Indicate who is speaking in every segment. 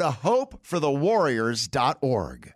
Speaker 1: to hopeforthewarriors.org.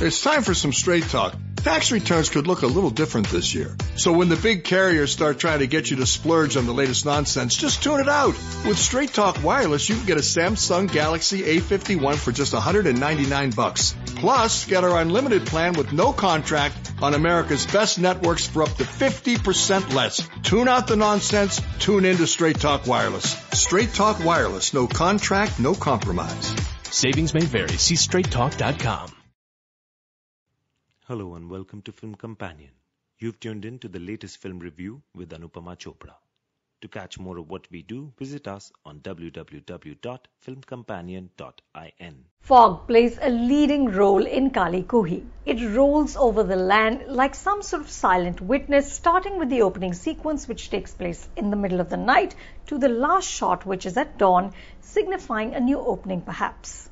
Speaker 2: It's time for some straight talk. Tax returns could look a little different this year. So when the big carriers start trying to get you to splurge on the latest nonsense, just tune it out. With Straight Talk Wireless, you can get a Samsung Galaxy A51 for just 199 bucks. Plus, get our unlimited plan with no contract on America's best networks for up to 50% less. Tune out the nonsense, tune into Straight Talk Wireless. Straight Talk Wireless, no contract, no compromise.
Speaker 3: Savings may vary. See straighttalk.com.
Speaker 4: Hello and welcome to Film Companion. You've tuned in to the latest film review with Anupama Chopra. To catch more of what we do, visit us on www.filmcompanion.in.
Speaker 5: Fog plays a leading role in Kaali Khuhi. It rolls over the land like some sort of silent witness, starting with the opening sequence, which takes place in the middle of the night, to the last shot, which is at dawn, signifying a new opening perhaps.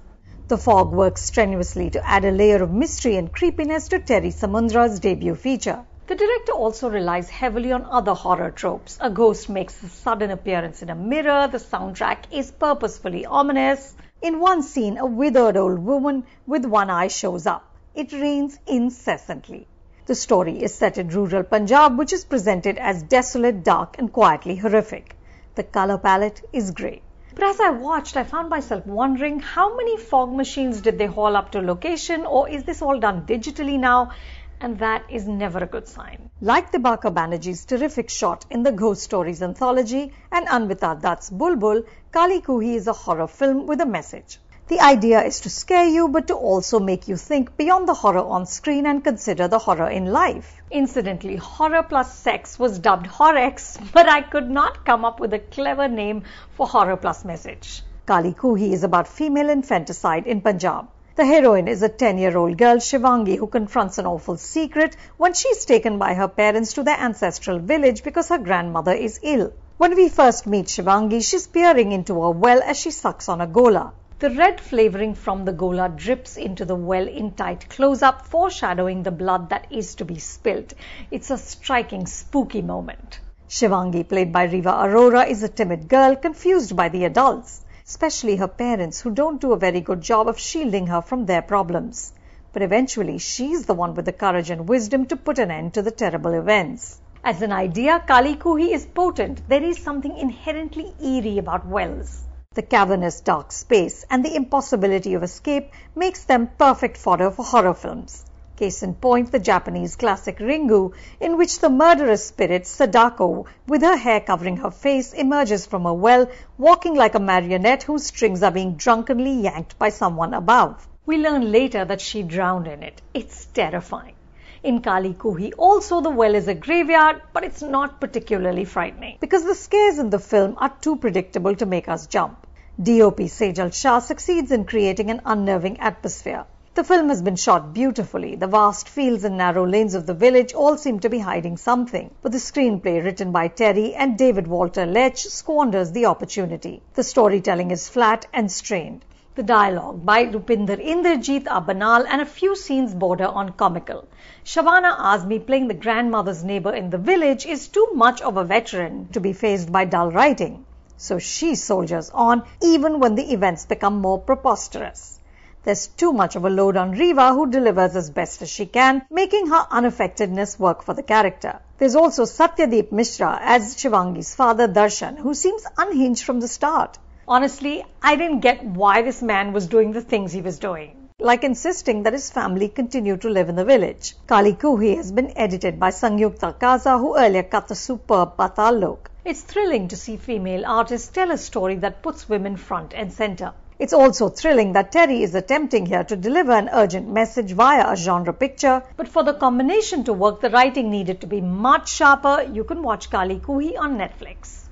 Speaker 5: The fog works strenuously to add a layer of mystery and creepiness to Terrie Samundra's debut feature. The director also relies heavily on other horror tropes. A ghost makes a sudden appearance in a mirror, the soundtrack is purposefully ominous. In one scene, a withered old woman with one eye shows up. It rains incessantly. The story is set in rural Punjab, which is presented as desolate, dark, and quietly horrific. The color palette is grey. But as I watched, I found myself wondering how many fog machines did they haul up to location, or is this all done digitally now? And that is never a good sign. Like the Dibakar Banerjee's terrific shot in the Ghost Stories anthology and Anvita Dutt's Bulbbul, Kaali Khuhi is a horror film with a message. The idea is to scare you, but to also make you think beyond the horror on screen and consider the horror in life. Incidentally, horror plus sex was dubbed Horrex, but I could not come up with a clever name for horror plus message. Kaali Khuhi is about female infanticide in Punjab. The heroine is a 10 year old girl, Shivangi, who confronts an awful secret when she is taken by her parents to their ancestral village because her grandmother is ill. When we first meet Shivangi, she's peering into a well as she sucks on a gola. The red flavoring from the gola drips into the well in tight close-up, foreshadowing the blood that is to be spilt. It's a striking, spooky moment. Shivangi, played by Riva Arora, is a timid girl confused by the adults, especially her parents, who don't do a very good job of shielding her from their problems. But eventually, she's the one with the courage and wisdom to put an end to the terrible events. As an idea, Kaali Khuhi is potent. There is something inherently eerie about wells. The cavernous dark space and the impossibility of escape makes them perfect fodder for horror films. Case in point, the Japanese classic Ringu, in which the murderous spirit Sadako, with her hair covering her face, emerges from a well, walking like a marionette whose strings are being drunkenly yanked by someone above. We learn later that she drowned in it. It's terrifying. In Kaali Khuhi, also the well is a graveyard, but it's not particularly frightening because the scares in the film are too predictable to make us jump. DOP Sejal Shah succeeds in creating an unnerving atmosphere. The film has been shot beautifully. The vast fields and narrow lanes of the village all seem to be hiding something. But the screenplay written by Terrie and David Walter Lache squanders the opportunity. The storytelling is flat and strained. The dialogue by Rupinder Indrajit are banal and a few scenes border on comical. Shabana Azmi playing the grandmother's neighbor in the village is too much of a veteran to be faced by dull writing. So she soldiers on even when the events become more preposterous. There's too much of a load on Riva who delivers as best as she can, making her unaffectedness work for the character. There's also Satyadeep Misra as Shivangi's father Darshan who seems unhinged from the start. Honestly, I didn't get why this man was doing the things he was doing. Like insisting that his family continue to live in the village. Kaali Khuhi has been edited by Sanyukta Kaza who earlier cut the superb Patal. It's thrilling to see female artists tell a story that puts women front and center. It's also thrilling that Terrie is attempting here to deliver an urgent message via a genre picture, but for the combination to work, the writing needed to be much sharper. You can watch Kaali Khuhi on Netflix.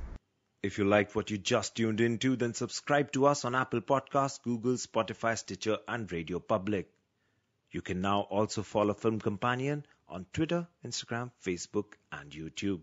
Speaker 4: If you liked what you just tuned into, then subscribe to us on Apple Podcasts, Google, Spotify, Stitcher, and Radio Public. You can now also follow Film Companion on Twitter, Instagram, Facebook, and YouTube.